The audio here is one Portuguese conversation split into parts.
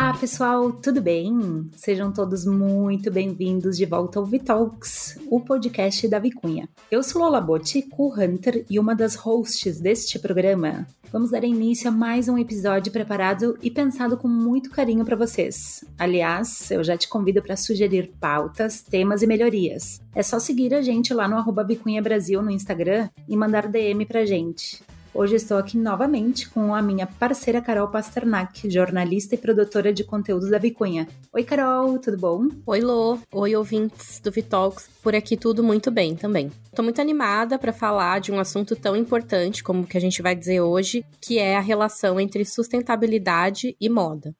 Olá, pessoal, tudo bem? Sejam todos muito bem-vindos de volta ao Vitalks, o podcast da Vicunha. Eu sou Lola Botti, co-hunter e uma das hosts deste programa. Vamos dar início a mais um episódio preparado e pensado com muito carinho para vocês. Aliás, eu já te convido para sugerir pautas, temas e melhorias. É só seguir a gente lá no arroba Vicunha Brasil no Instagram e mandar DM pra gente. Hoje estou aqui novamente com a minha parceira Carol Pasternak, jornalista e produtora de conteúdos da Vicunha. Oi, Carol, tudo bom? Oi, Lô. Oi, ouvintes do Vitalks. Por aqui tudo muito bem também. Estou muito animada para falar de um assunto tão importante como o que a gente vai dizer hoje, que é a relação entre sustentabilidade e moda.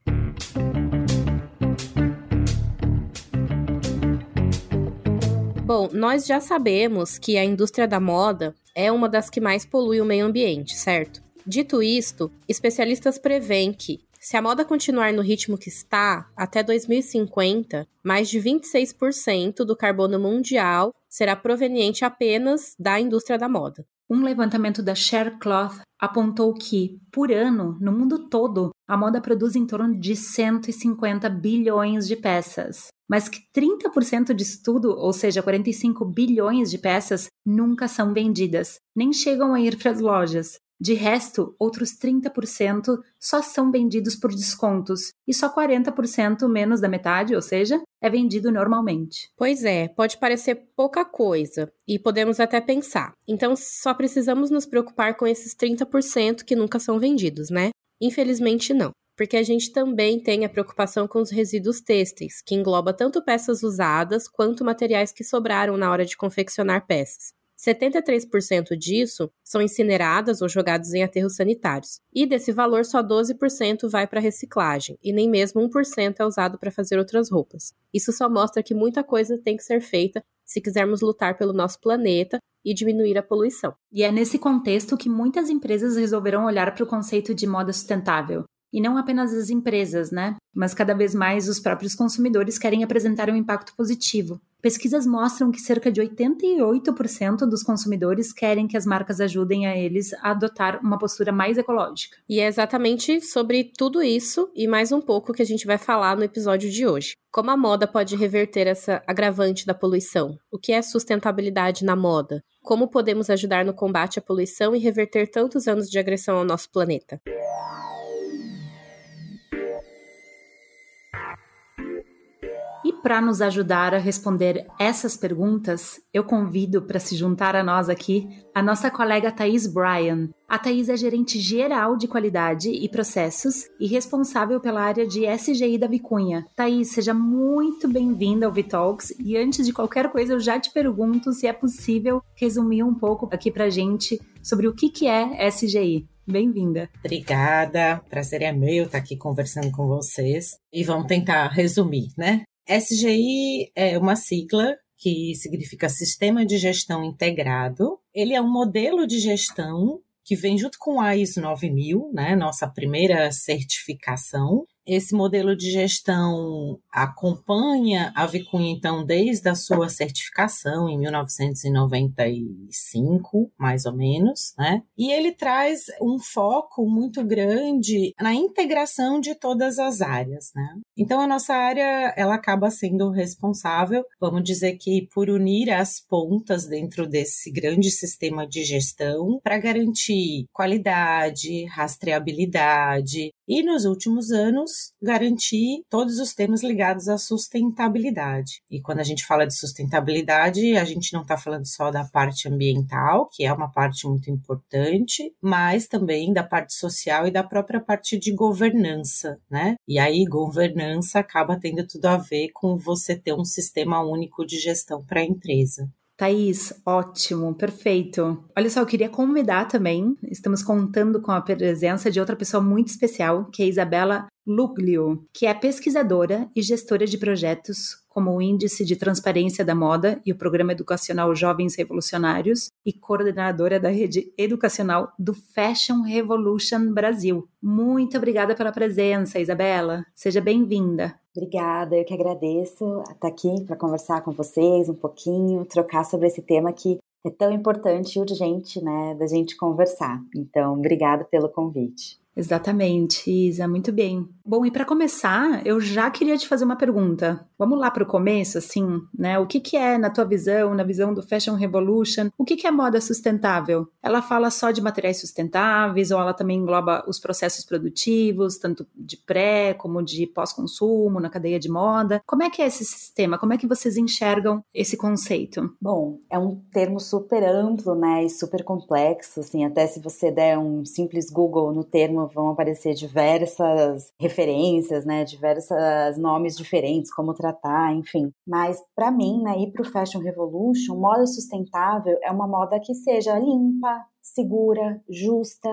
Bom, nós já sabemos que a indústria da moda é uma das que mais polui o meio ambiente, certo? Dito isto, especialistas preveem que, se a moda continuar no ritmo que está, até 2050, mais de 26% do carbono mundial será proveniente apenas da indústria da moda. Um levantamento da Sharecloth apontou que, por ano, no mundo todo, a moda produz em torno de 150 bilhões de peças, mas que 30% disso tudo, ou seja, 45 bilhões de peças, nunca são vendidas, nem chegam a ir para as lojas. De resto, outros 30% só são vendidos por descontos e só 40%, menos da metade, ou seja, é vendido normalmente. Pois é, pode parecer pouca coisa e podemos até pensar. Então só precisamos nos preocupar com esses 30% que nunca são vendidos, né? Infelizmente não porque a gente também tem a preocupação com os resíduos têxteis, que engloba tanto peças usadas quanto materiais que sobraram na hora de confeccionar peças. 73% disso são incineradas ou jogados em aterros sanitários. E desse valor, só 12% vai para reciclagem, e nem mesmo 1% é usado para fazer outras roupas. Isso só mostra que muita coisa tem que ser feita se quisermos lutar pelo nosso planeta e diminuir a poluição. E é nesse contexto que muitas empresas resolveram olhar para o conceito de moda sustentável. E não apenas as empresas, né? Mas cada vez mais os próprios consumidores querem apresentar um impacto positivo. Pesquisas mostram que cerca de 88% dos consumidores querem que as marcas ajudem a eles a adotar uma postura mais ecológica. E é exatamente sobre tudo isso e mais um pouco que a gente vai falar no episódio de hoje. Como a moda pode reverter essa agravante da poluição? O que é sustentabilidade na moda? Como podemos ajudar no combate à poluição e reverter tantos anos de agressão ao nosso planeta? Para nos ajudar a responder essas perguntas, eu convido para se juntar a nós aqui a nossa colega Thaís Bryan. A Thaís é gerente geral de qualidade e processos e responsável pela área de SGI da Vicunha. Thaís, seja muito bem-vinda ao Vitalks e antes de qualquer coisa eu já te pergunto se é possível resumir um pouco aqui para gente sobre o que, que é SGI. Bem-vinda. Obrigada, prazer é meu estar aqui conversando com vocês e vamos tentar resumir, né? SGI é uma sigla que significa Sistema de Gestão Integrado. Ele é um modelo de gestão que vem junto com a ISO 9000, né, nossa primeira certificação, esse modelo de gestão acompanha a Vicunha, então, desde a sua certificação em 1995, mais ou menos, né? E ele traz um foco muito grande na integração de todas as áreas, né? Então, a nossa área, ela acaba sendo responsável, vamos dizer que por unir as pontas dentro desse grande sistema de gestão para garantir qualidade, rastreabilidade, e nos últimos anos garantir todos os temas ligados à sustentabilidade. E quando a gente fala de sustentabilidade, a gente não está falando só da parte ambiental, que é uma parte muito importante, mas também da parte social e da própria parte de governança, né? E aí governança acaba tendo tudo a ver com você ter um sistema único de gestão para a empresa. Thaís, ótimo, perfeito. Olha só, eu queria convidar também, estamos contando com a presença de outra pessoa muito especial, que é a Isabela Luglio, que é pesquisadora e gestora de projetos como o Índice de Transparência da Moda e o Programa Educacional Jovens Revolucionários e coordenadora da rede educacional do Fashion Revolution Brasil. Muito obrigada pela presença, Isabela. Seja bem-vinda. Obrigada, eu que agradeço estar aqui para conversar com vocês um pouquinho, trocar sobre esse tema que é tão importante e urgente, né, da gente conversar. Então, obrigada pelo convite. Exatamente, Isa, muito bem. Bom, e para começar, eu já queria te fazer uma pergunta. Vamos lá para o começo, assim, né? O que, que é, na tua visão, na visão do Fashion Revolution, o que, que é moda sustentável? Ela fala só de materiais sustentáveis ou ela também engloba os processos produtivos, tanto de pré como de pós-consumo, na cadeia de moda? Como é que é esse sistema? Como é que vocês enxergam esse conceito? Bom, é um termo super amplo, né, e super complexo, assim, até se você der um simples Google no termo, vão aparecer diversas referências, né, diversos nomes diferentes, como tratar, enfim. Mas para mim, né, ir para o Fashion Revolution, moda sustentável é uma moda que seja limpa, segura, justa,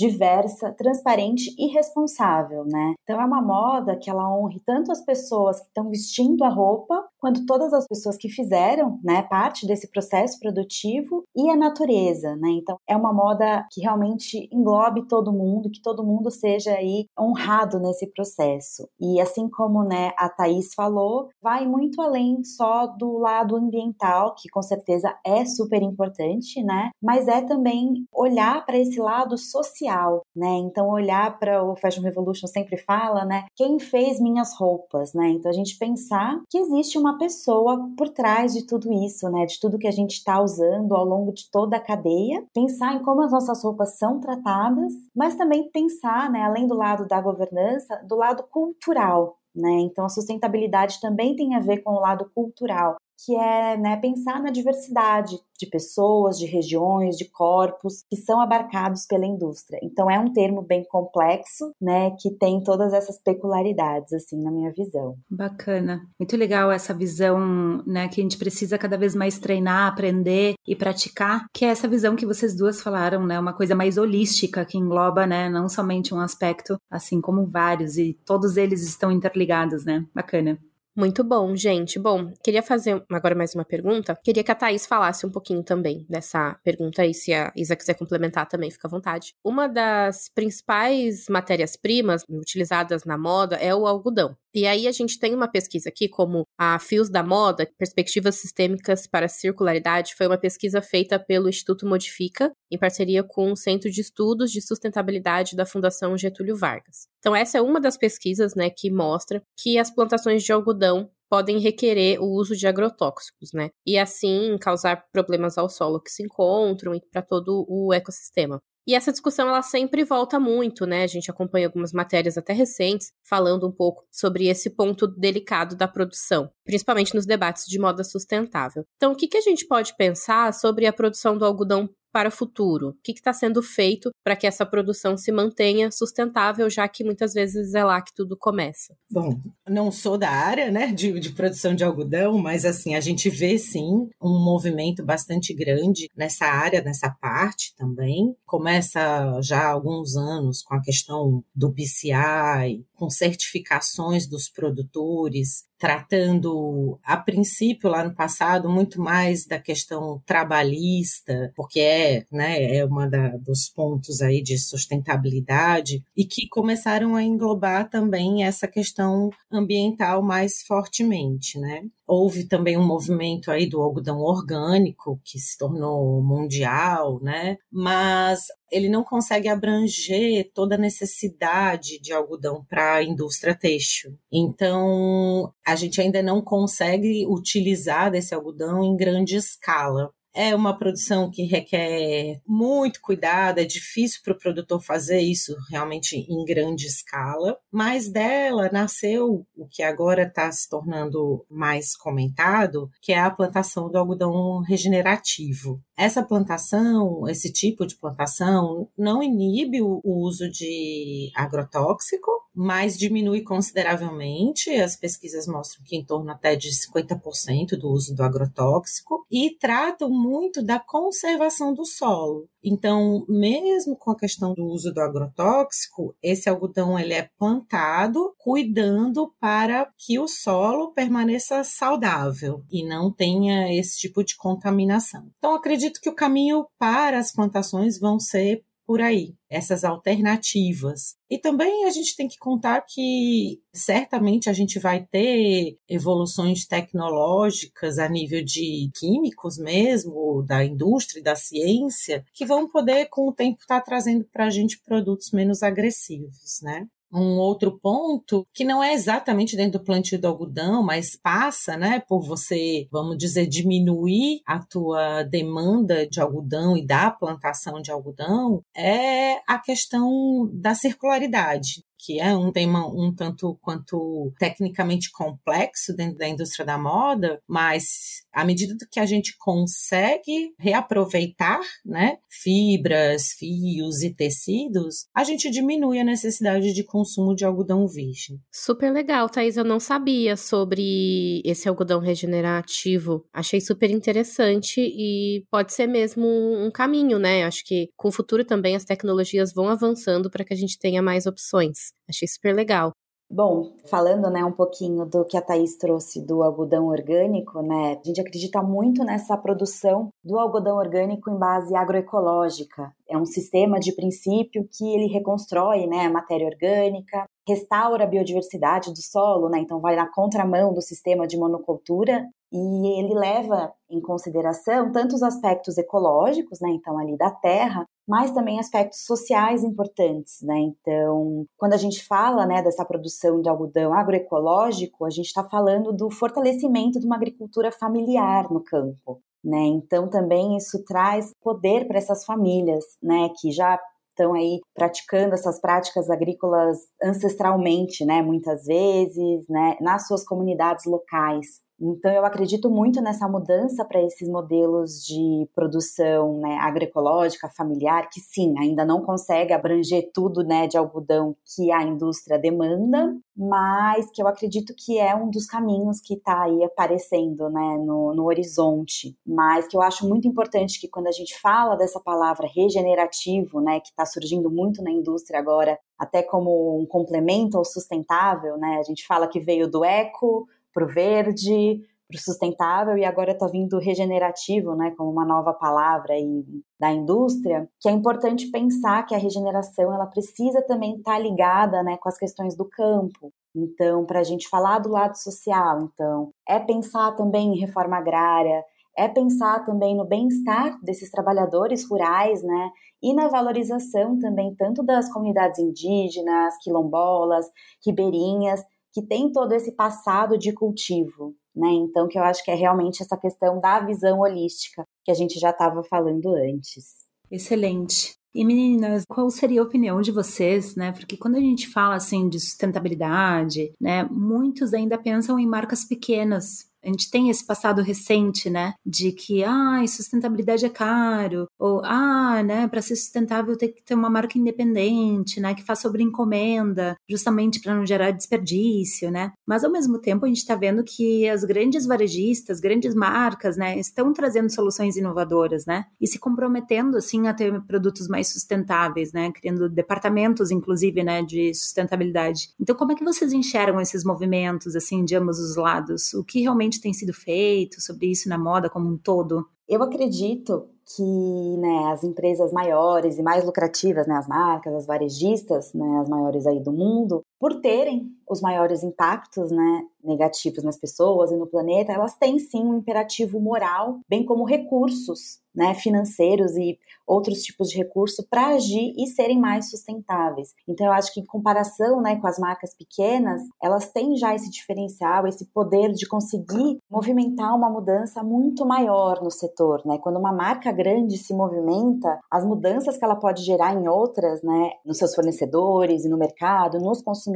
diversa, transparente e responsável, né? Então é uma moda que ela honre tanto as pessoas que estão vestindo a roupa, quanto todas as pessoas que fizeram, né, parte desse processo produtivo e a natureza, né? Então é uma moda que realmente englobe todo mundo, que todo mundo seja aí honrado nesse processo. E assim como, né, a Thaís falou, vai muito além só do lado ambiental, que com certeza é super importante, né? Mas é também olhar para esse lado social social, né? Então olhar para o Fashion Revolution sempre fala, né? Quem fez minhas roupas, né? Então a gente pensar que existe uma pessoa por trás de tudo isso, né? De tudo que a gente está usando ao longo de toda a cadeia, pensar em como as nossas roupas são tratadas, mas também pensar, né? Além do lado da governança, do lado cultural, né? Então a sustentabilidade também tem a ver com o lado cultural, que é né, pensar na diversidade de pessoas, de regiões, de corpos que são abarcados pela indústria. Então é um termo bem complexo, né, que tem todas essas peculiaridades assim na minha visão. Bacana. Muito legal essa visão, né, que a gente precisa cada vez mais treinar, aprender e praticar, que é essa visão que vocês duas falaram, né, uma coisa mais holística que engloba, né, não somente um aspecto, assim como vários e todos eles estão interligados, né? Bacana. Muito bom, gente. Bom, queria fazer agora mais uma pergunta. Queria que a Thaís falasse um pouquinho também dessa pergunta aí, se a Isa quiser complementar também, fica à vontade. Uma das principais matérias-primas utilizadas na moda é o algodão. E aí a gente tem uma pesquisa aqui, como a Fios da Moda, Perspectivas Sistêmicas para a Circularidade, foi uma pesquisa feita pelo Instituto Modifica, em parceria com o Centro de Estudos de Sustentabilidade da Fundação Getúlio Vargas. Então essa é uma das pesquisas, né, que mostra que as plantações de algodão podem requerer o uso de agrotóxicos, né? E assim causar problemas ao solo que se encontram e para todo o ecossistema. E essa discussão ela sempre volta muito, né? A gente acompanha algumas matérias até recentes falando um pouco sobre esse ponto delicado da produção, principalmente nos debates de moda sustentável. Então, o que, que a gente pode pensar sobre a produção do algodão para o futuro? O que está sendo feito para que essa produção se mantenha sustentável, já que muitas vezes é lá que tudo começa? Bom, não sou da área né, de, de produção de algodão, mas assim, a gente vê sim um movimento bastante grande nessa área, nessa parte também. Começa já há alguns anos com a questão do BCI, com certificações dos produtores, tratando, a princípio, lá no passado, muito mais da questão trabalhista, porque é, né, é uma dos pontos aí de sustentabilidade, e que começaram a englobar também essa questão ambiental mais fortemente, né? Houve também um movimento aí do algodão orgânico que se tornou mundial, né? Mas ele não consegue abranger toda a necessidade de algodão para a indústria têxtil. Então, a gente ainda não consegue utilizar desse algodão em grande escala. É uma produção que requer muito cuidado, é difícil para o produtor fazer isso realmente em grande escala, mas dela nasceu o que agora está se tornando mais comentado, que é a plantação do algodão regenerativo. Essa plantação, esse tipo de plantação, não inibe o uso de agrotóxico, mas diminui consideravelmente. As pesquisas mostram que em torno até de 50% do uso do agrotóxico e tratam muito da conservação do solo. Então, mesmo com a questão do uso do agrotóxico, esse algodão ele é plantado cuidando para que o solo permaneça saudável e não tenha esse tipo de contaminação. Então, acredito que o caminho para as plantações vão ser por aí, essas alternativas. E também a gente tem que contar que certamente a gente vai ter evoluções tecnológicas a nível de químicos mesmo, da indústria, da ciência, que vão poder, com o tempo, estar tá trazendo para a gente produtos menos agressivos, né? Um outro ponto que não é exatamente dentro do plantio do algodão, mas passa, né, por você, vamos dizer, diminuir a tua demanda de algodão e da plantação de algodão, é a questão da circularidade que é um tema um tanto quanto tecnicamente complexo dentro da indústria da moda, mas à medida que a gente consegue reaproveitar, né, fibras, fios e tecidos, a gente diminui a necessidade de consumo de algodão virgem. Super legal, Thaís. Eu não sabia sobre esse algodão regenerativo. Achei super interessante e pode ser mesmo um caminho, né? Acho que com o futuro também as tecnologias vão avançando para que a gente tenha mais opções. Achei super legal. Bom, falando né, um pouquinho do que a Thaís trouxe do algodão orgânico, né? A gente acredita muito nessa produção do algodão orgânico em base agroecológica. É um sistema de princípio que ele reconstrói né, a matéria orgânica, restaura a biodiversidade do solo, né? Então vai na contramão do sistema de monocultura e ele leva em consideração tanto os aspectos ecológicos, né? Então ali da terra, mas também aspectos sociais importantes, né? Então, quando a gente fala, né, dessa produção de algodão agroecológico, a gente está falando do fortalecimento de uma agricultura familiar no campo, né? Então, também isso traz poder para essas famílias, né, que já estão aí praticando essas práticas agrícolas ancestralmente, né, muitas vezes, né, nas suas comunidades locais. Então, eu acredito muito nessa mudança para esses modelos de produção né, agroecológica, familiar, que sim, ainda não consegue abranger tudo né, de algodão que a indústria demanda, mas que eu acredito que é um dos caminhos que está aí aparecendo né, no, no horizonte. Mas que eu acho muito importante que quando a gente fala dessa palavra regenerativo, né, que está surgindo muito na indústria agora, até como um complemento ao sustentável, né, a gente fala que veio do eco, para o verde, para o sustentável e agora está vindo regenerativo, né, como uma nova palavra aí da indústria, que é importante pensar que a regeneração ela precisa também estar tá ligada, né, com as questões do campo. Então, para a gente falar do lado social, então, é pensar também em reforma agrária, é pensar também no bem-estar desses trabalhadores rurais, né, e na valorização também tanto das comunidades indígenas, quilombolas, ribeirinhas, que tem todo esse passado de cultivo, né? Então, que eu acho que é realmente essa questão da visão holística que a gente já estava falando antes. Excelente. E meninas, qual seria a opinião de vocês, né? Porque quando a gente fala assim de sustentabilidade, né, muitos ainda pensam em marcas pequenas, a gente tem esse passado recente, né, de que ah, sustentabilidade é caro, ou ah, né, para ser sustentável tem que ter uma marca independente, né, que faz sobre encomenda, justamente para não gerar desperdício, né? Mas ao mesmo tempo a gente está vendo que as grandes varejistas, grandes marcas, né, estão trazendo soluções inovadoras, né, e se comprometendo assim a ter produtos mais sustentáveis, né, criando departamentos inclusive, né, de sustentabilidade. Então, como é que vocês enxergam esses movimentos assim de ambos os lados? O que realmente tem sido feito sobre isso na moda como um todo? Eu acredito que né, as empresas maiores e mais lucrativas, né, as marcas, as varejistas, né, as maiores aí do mundo, por terem os maiores impactos né, negativos nas pessoas e no planeta, elas têm sim um imperativo moral, bem como recursos né, financeiros e outros tipos de recurso para agir e serem mais sustentáveis. Então, eu acho que em comparação né, com as marcas pequenas, elas têm já esse diferencial, esse poder de conseguir movimentar uma mudança muito maior no setor. Né? Quando uma marca grande se movimenta, as mudanças que ela pode gerar em outras, né, nos seus fornecedores e no mercado, nos consumidores,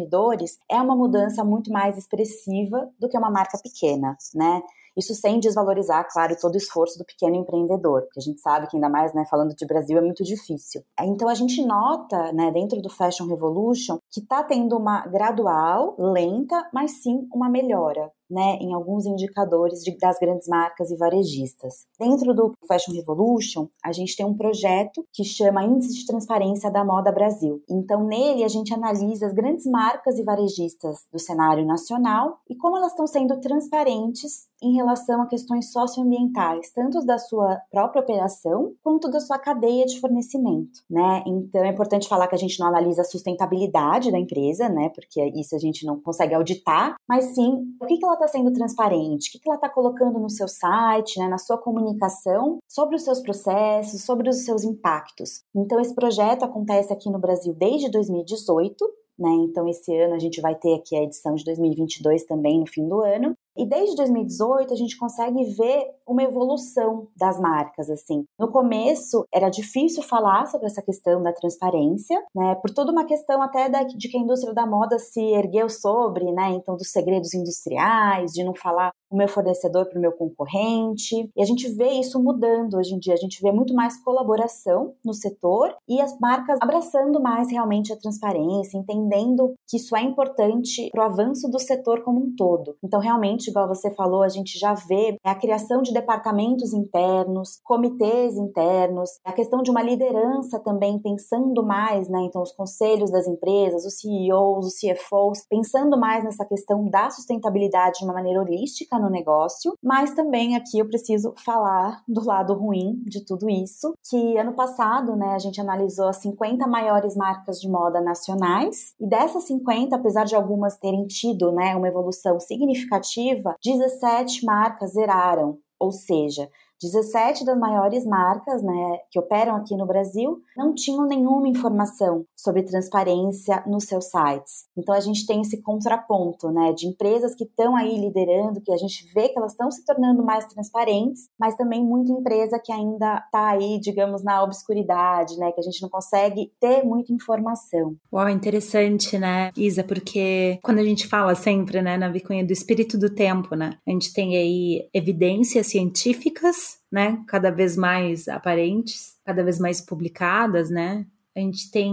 é uma mudança muito mais expressiva do que uma marca pequena, né? Isso sem desvalorizar, claro, todo o esforço do pequeno empreendedor, porque a gente sabe que ainda mais, né, falando de Brasil, é muito difícil. Então a gente nota, né, dentro do Fashion Revolution, que está tendo uma gradual, lenta, mas sim uma melhora né, em alguns indicadores de, das grandes marcas e varejistas. Dentro do Fashion Revolution, a gente tem um projeto que chama Índice de Transparência da Moda Brasil. Então, nele, a gente analisa as grandes marcas e varejistas do cenário nacional e como elas estão sendo transparentes em relação a questões socioambientais, tanto da sua própria operação quanto da sua cadeia de fornecimento, né? Então é importante falar que a gente não analisa a sustentabilidade da empresa, né? Porque isso a gente não consegue auditar, mas sim o que, que ela está sendo transparente, o que, que ela está colocando no seu site, né? Na sua comunicação sobre os seus processos, sobre os seus impactos. Então esse projeto acontece aqui no Brasil desde 2018 né? Então, esse ano a gente vai ter aqui a edição de 2022 também no fim do ano. E desde 2018 a gente consegue ver uma evolução das marcas assim. No começo era difícil falar sobre essa questão da transparência, né? Por toda uma questão até da, de que a indústria da moda se ergueu sobre, né? Então dos segredos industriais, de não falar o meu fornecedor para o meu concorrente. E a gente vê isso mudando hoje em dia. A gente vê muito mais colaboração no setor e as marcas abraçando mais realmente a transparência, entendendo que isso é importante para o avanço do setor como um todo. Então, realmente, igual você falou, a gente já vê a criação de departamentos internos, comitês internos, a questão de uma liderança também pensando mais, né? Então, os conselhos das empresas, os CEOs, os CFOs, pensando mais nessa questão da sustentabilidade de uma maneira holística no negócio, mas também aqui eu preciso falar do lado ruim de tudo isso, que ano passado, né, a gente analisou as 50 maiores marcas de moda nacionais, e dessas 50, apesar de algumas terem tido, né, uma evolução significativa, 17 marcas zeraram, ou seja, 17 das maiores marcas né, que operam aqui no Brasil não tinham nenhuma informação sobre transparência nos seus sites. Então a gente tem esse contraponto né, de empresas que estão aí liderando, que a gente vê que elas estão se tornando mais transparentes, mas também muita empresa que ainda está aí, digamos, na obscuridade, né, que a gente não consegue ter muita informação. Uau, interessante, né, Isa, porque quando a gente fala sempre, né, na Vicunha do espírito do tempo, né, a gente tem aí evidências científicas né, cada vez mais aparentes, cada vez mais publicadas, né, a gente tem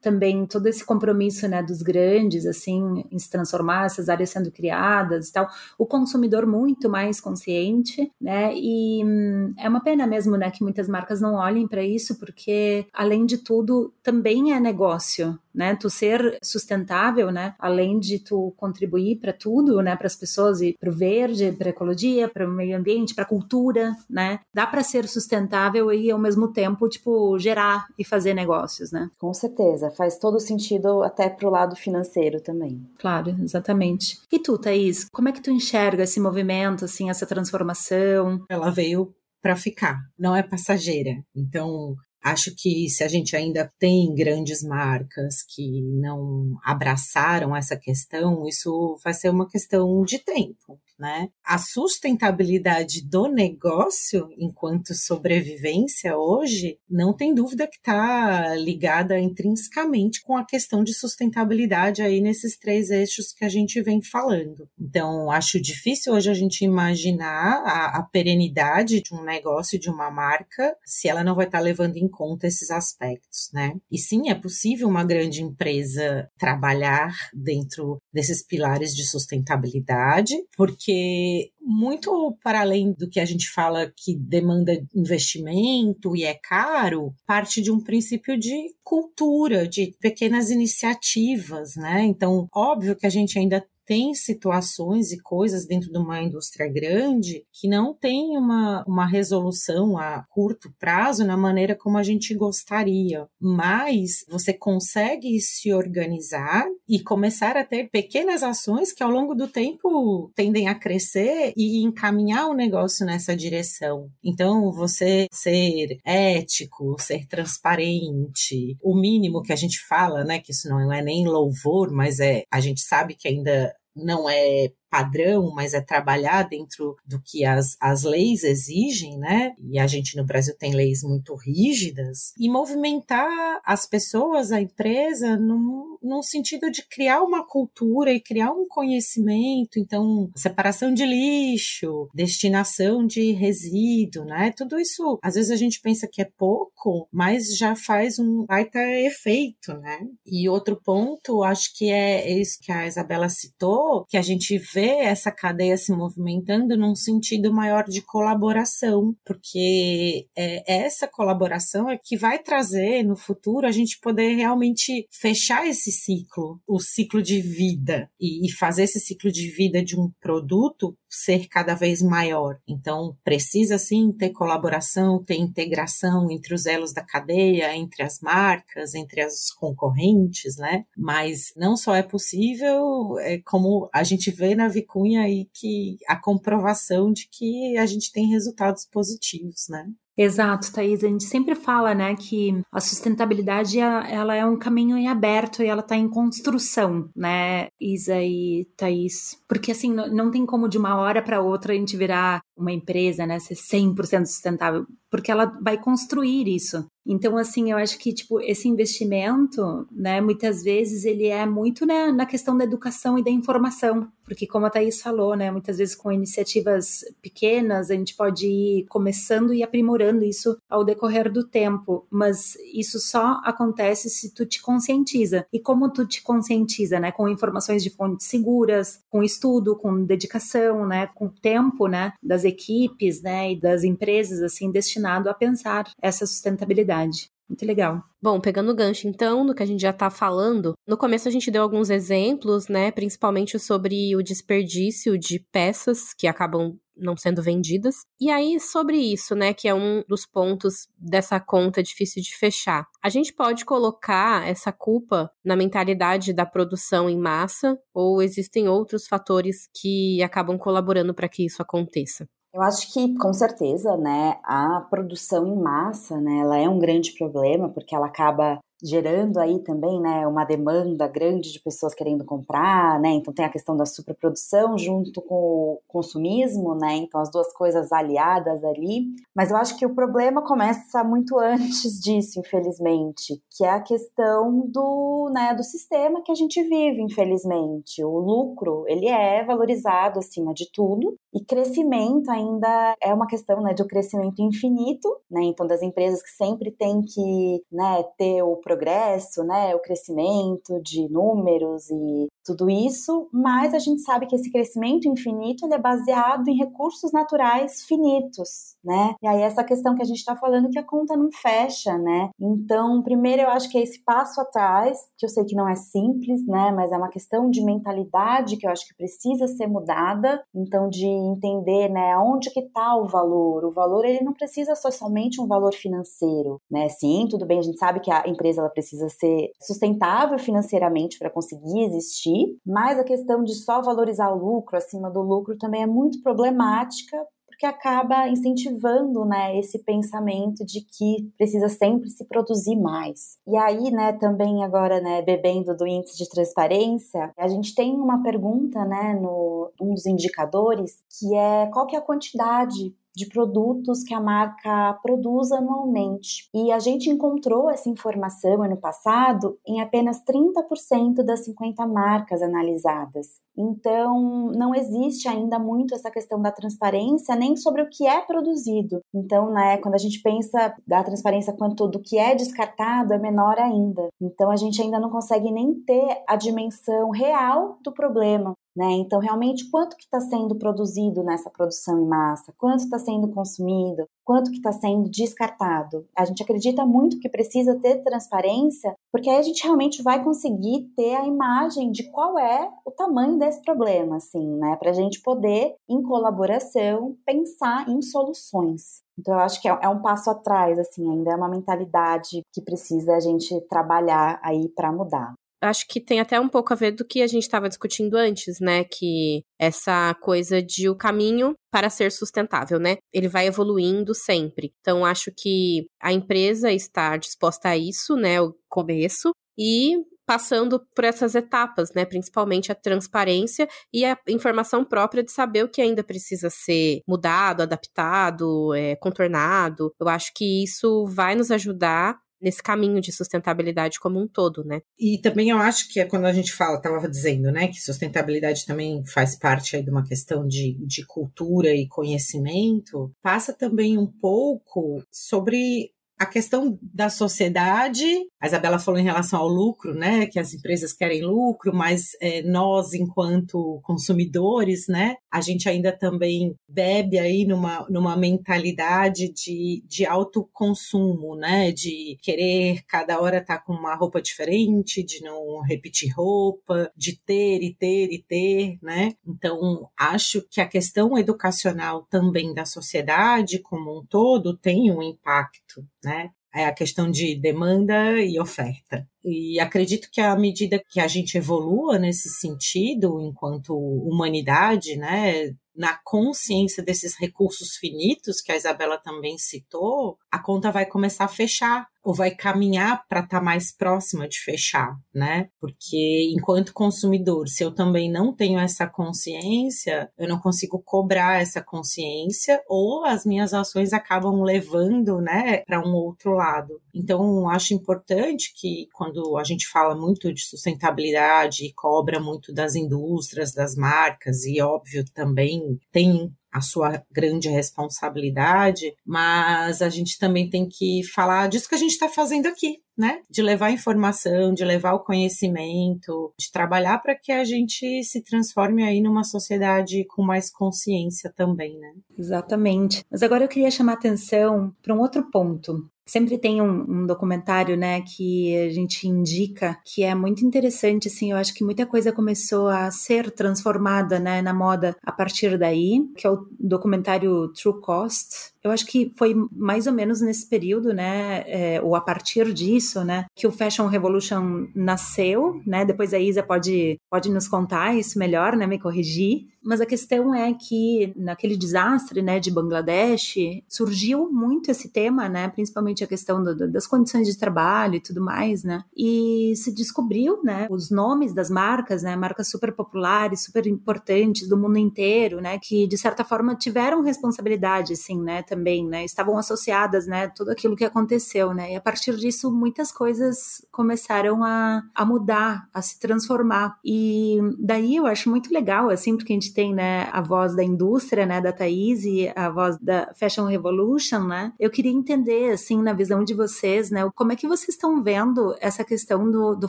também todo esse compromisso né, dos grandes assim em se transformar essas áreas sendo criadas e tal. O consumidor muito mais consciente né? E hum, é uma pena mesmo né que muitas marcas não olhem para isso porque além de tudo também é negócio né? Tu ser sustentável, né? Além de tu contribuir para tudo, né? Para as pessoas e para o verde, para a ecologia, para o meio ambiente, para a cultura, né? Dá para ser sustentável e ao mesmo tempo, tipo, gerar e fazer negócios, né? Com certeza, faz todo sentido até para o lado financeiro também. Claro, exatamente. E tu, Thaís, como é que tu enxerga esse movimento, assim, essa transformação? Ela veio para ficar, não é passageira. Então, Acho que se a gente ainda tem grandes marcas que não abraçaram essa questão, isso vai ser uma questão de tempo né? A sustentabilidade do negócio enquanto sobrevivência hoje não tem dúvida que está ligada intrinsecamente com a questão de sustentabilidade aí nesses três eixos que a gente vem falando. Então, acho difícil hoje a gente imaginar a, a perenidade de um negócio, de uma marca, se ela não vai estar tá levando em conta esses aspectos, né? E sim, é possível uma grande empresa trabalhar dentro desses pilares de sustentabilidade, porque porque muito para além do que a gente fala que demanda investimento e é caro, parte de um princípio de cultura, de pequenas iniciativas, né? Então, óbvio que a gente ainda tem situações e coisas dentro de uma indústria grande que não tem uma, uma resolução a curto prazo na maneira como a gente gostaria, mas você consegue se organizar e começar a ter pequenas ações que ao longo do tempo tendem a crescer e encaminhar o negócio nessa direção. Então, você ser ético, ser transparente, o mínimo que a gente fala, né, que isso não é nem louvor, mas é a gente sabe que ainda não é padrão, mas é trabalhar dentro do que as, as leis exigem, né? E a gente no Brasil tem leis muito rígidas, e movimentar as pessoas, a empresa, num, num sentido de criar uma cultura e criar um conhecimento. Então, separação de lixo, destinação de resíduo, né? Tudo isso, às vezes a gente pensa que é pouco, mas já faz um baita efeito, né? E outro ponto, acho que é isso que a Isabela citou, que a gente vê essa cadeia se movimentando num sentido maior de colaboração, porque é, essa colaboração é que vai trazer no futuro a gente poder realmente fechar esse ciclo, o ciclo de vida, e, e fazer esse ciclo de vida de um produto ser cada vez maior. Então, precisa sim ter colaboração, ter integração entre os elos da cadeia, entre as marcas, entre as concorrentes, né? Mas não só é possível, é como a gente vê na Vicunha aí que a comprovação de que a gente tem resultados positivos, né? Exato, Thaís. A gente sempre fala, né, que a sustentabilidade ela é um caminho em aberto e ela está em construção, né, Isa e Thaís? Porque assim, não tem como de uma hora para outra a gente virar uma empresa, né, ser 100% sustentável, porque ela vai construir isso. Então, assim, eu acho que, tipo, esse investimento, né, muitas vezes ele é muito né, na questão da educação e da informação, porque como a Thaís falou, né, muitas vezes com iniciativas pequenas, a gente pode ir começando e aprimorando isso ao decorrer do tempo, mas isso só acontece se tu te conscientiza. E como tu te conscientiza, né, com informações de fontes seguras, com estudo, com dedicação, né, com tempo, né, das equipes, né, e das empresas, assim, destinado a pensar essa sustentabilidade. Muito legal. Bom, pegando o gancho então, no que a gente já está falando, no começo a gente deu alguns exemplos, né, principalmente sobre o desperdício de peças que acabam não sendo vendidas. E aí, sobre isso, né, que é um dos pontos dessa conta difícil de fechar, a gente pode colocar essa culpa na mentalidade da produção em massa ou existem outros fatores que acabam colaborando para que isso aconteça? Eu acho que, com certeza, né, a produção em massa, né, ela é um grande problema, porque ela acaba gerando aí também, né, uma demanda grande de pessoas querendo comprar, né, então tem a questão da superprodução junto com o consumismo, né, então as duas coisas aliadas ali, mas eu acho que o problema começa muito antes disso, infelizmente, que é a questão do, né, do sistema que a gente vive, infelizmente, o lucro, ele é valorizado acima de tudo, e crescimento ainda é uma questão, né, do crescimento infinito, né, então das empresas que sempre têm que, né, ter o progresso, né, o crescimento de números e tudo isso, mas a gente sabe que esse crescimento infinito ele é baseado em recursos naturais finitos, né? E aí essa questão que a gente está falando que a conta não fecha, né? Então, primeiro eu acho que é esse passo atrás, que eu sei que não é simples, né? Mas é uma questão de mentalidade que eu acho que precisa ser mudada. Então, de entender, né, aonde que está o valor? O valor ele não precisa ser somente um valor financeiro, né? Sim, tudo bem, a gente sabe que a empresa ela precisa ser sustentável financeiramente para conseguir existir, mas a questão de só valorizar o lucro acima do lucro também é muito problemática porque acaba incentivando, né, esse pensamento de que precisa sempre se produzir mais. E aí, né, também agora, né, bebendo do índice de transparência, a gente tem uma pergunta, né, no um dos indicadores, que é qual que é a quantidade de produtos que a marca produz anualmente. E a gente encontrou essa informação ano passado em apenas 30% das 50 marcas analisadas. Então, não existe ainda muito essa questão da transparência nem sobre o que é produzido. Então, né, quando a gente pensa da transparência quanto do que é descartado, é menor ainda. Então, a gente ainda não consegue nem ter a dimensão real do problema. Né? Então, realmente, quanto que está sendo produzido nessa produção em massa? Quanto está sendo consumido? Quanto que está sendo descartado? A gente acredita muito que precisa ter transparência, porque aí a gente realmente vai conseguir ter a imagem de qual é o tamanho desse problema, assim, né? Para a gente poder, em colaboração, pensar em soluções. Então, eu acho que é, é um passo atrás, assim, ainda é uma mentalidade que precisa a gente trabalhar aí para mudar acho que tem até um pouco a ver do que a gente estava discutindo antes, né? Que essa coisa de o caminho para ser sustentável, né? Ele vai evoluindo sempre. Então, acho que a empresa está disposta a isso, né? O começo. E passando por essas etapas, né? Principalmente a transparência e a informação própria de saber o que ainda precisa ser mudado, adaptado, é, contornado. Eu acho que isso vai nos ajudar nesse caminho de sustentabilidade como um todo, né? E também eu acho que é quando a gente fala, estava dizendo, né, que sustentabilidade também faz parte aí de uma questão de, de cultura e conhecimento, passa também um pouco sobre a questão da sociedade, a Isabela falou em relação ao lucro, né, que as empresas querem lucro, mas é, nós, enquanto consumidores, né, a gente ainda também bebe aí numa, numa mentalidade de, de autoconsumo, né, de querer cada hora estar tá com uma roupa diferente, de não repetir roupa, de ter e ter e ter, né, então acho que a questão educacional também da sociedade como um todo tem um impacto, né? É a questão de demanda e oferta. E acredito que à medida que a gente evolua nesse sentido, enquanto humanidade, né, na consciência desses recursos finitos que a Isabela também citou, a conta vai começar a fechar ou vai caminhar para estar tá mais próxima de fechar, né? Porque enquanto consumidor, se eu também não tenho essa consciência, eu não consigo cobrar essa consciência ou as minhas ações acabam levando, né, para um outro lado. Então, acho importante que quando a gente fala muito de sustentabilidade e cobra muito das indústrias, das marcas e óbvio também tem a sua grande responsabilidade, mas a gente também tem que falar disso que a gente está fazendo aqui, né? De levar informação, de levar o conhecimento, de trabalhar para que a gente se transforme aí numa sociedade com mais consciência também, né? Exatamente. Mas agora eu queria chamar atenção para um outro ponto. Sempre tem um, um, documentário, né, que a gente indica que é muito interessante, assim, eu acho que muita coisa começou a ser transformada, né, na moda a partir daí, que é o documentário True Cost, eu acho que foi mais ou menos nesse período, né, é, ou a partir disso, né, que o Fashion Revolution nasceu, né, depois a Isa pode, pode nos contar isso melhor, né, me corrigir, mas a questão é que naquele desastre, né, de Bangladesh, surgiu muito esse tema, né, principalmente a questão do, do, das condições de trabalho e tudo mais, né, e se descobriu, né, os nomes das marcas, né, marcas super populares, super importantes do mundo inteiro, né, que de certa forma tiveram responsabilidade, assim, né, também, né? Estavam associadas, né? Tudo aquilo que aconteceu, né? E a partir disso, muitas coisas começaram a, a mudar, a se transformar. E daí eu acho muito legal, assim, porque a gente tem, né, a voz da indústria, né, da Thaís e a voz da Fashion Revolution, né? Eu queria entender, assim, na visão de vocês, né, como é que vocês estão vendo essa questão do, do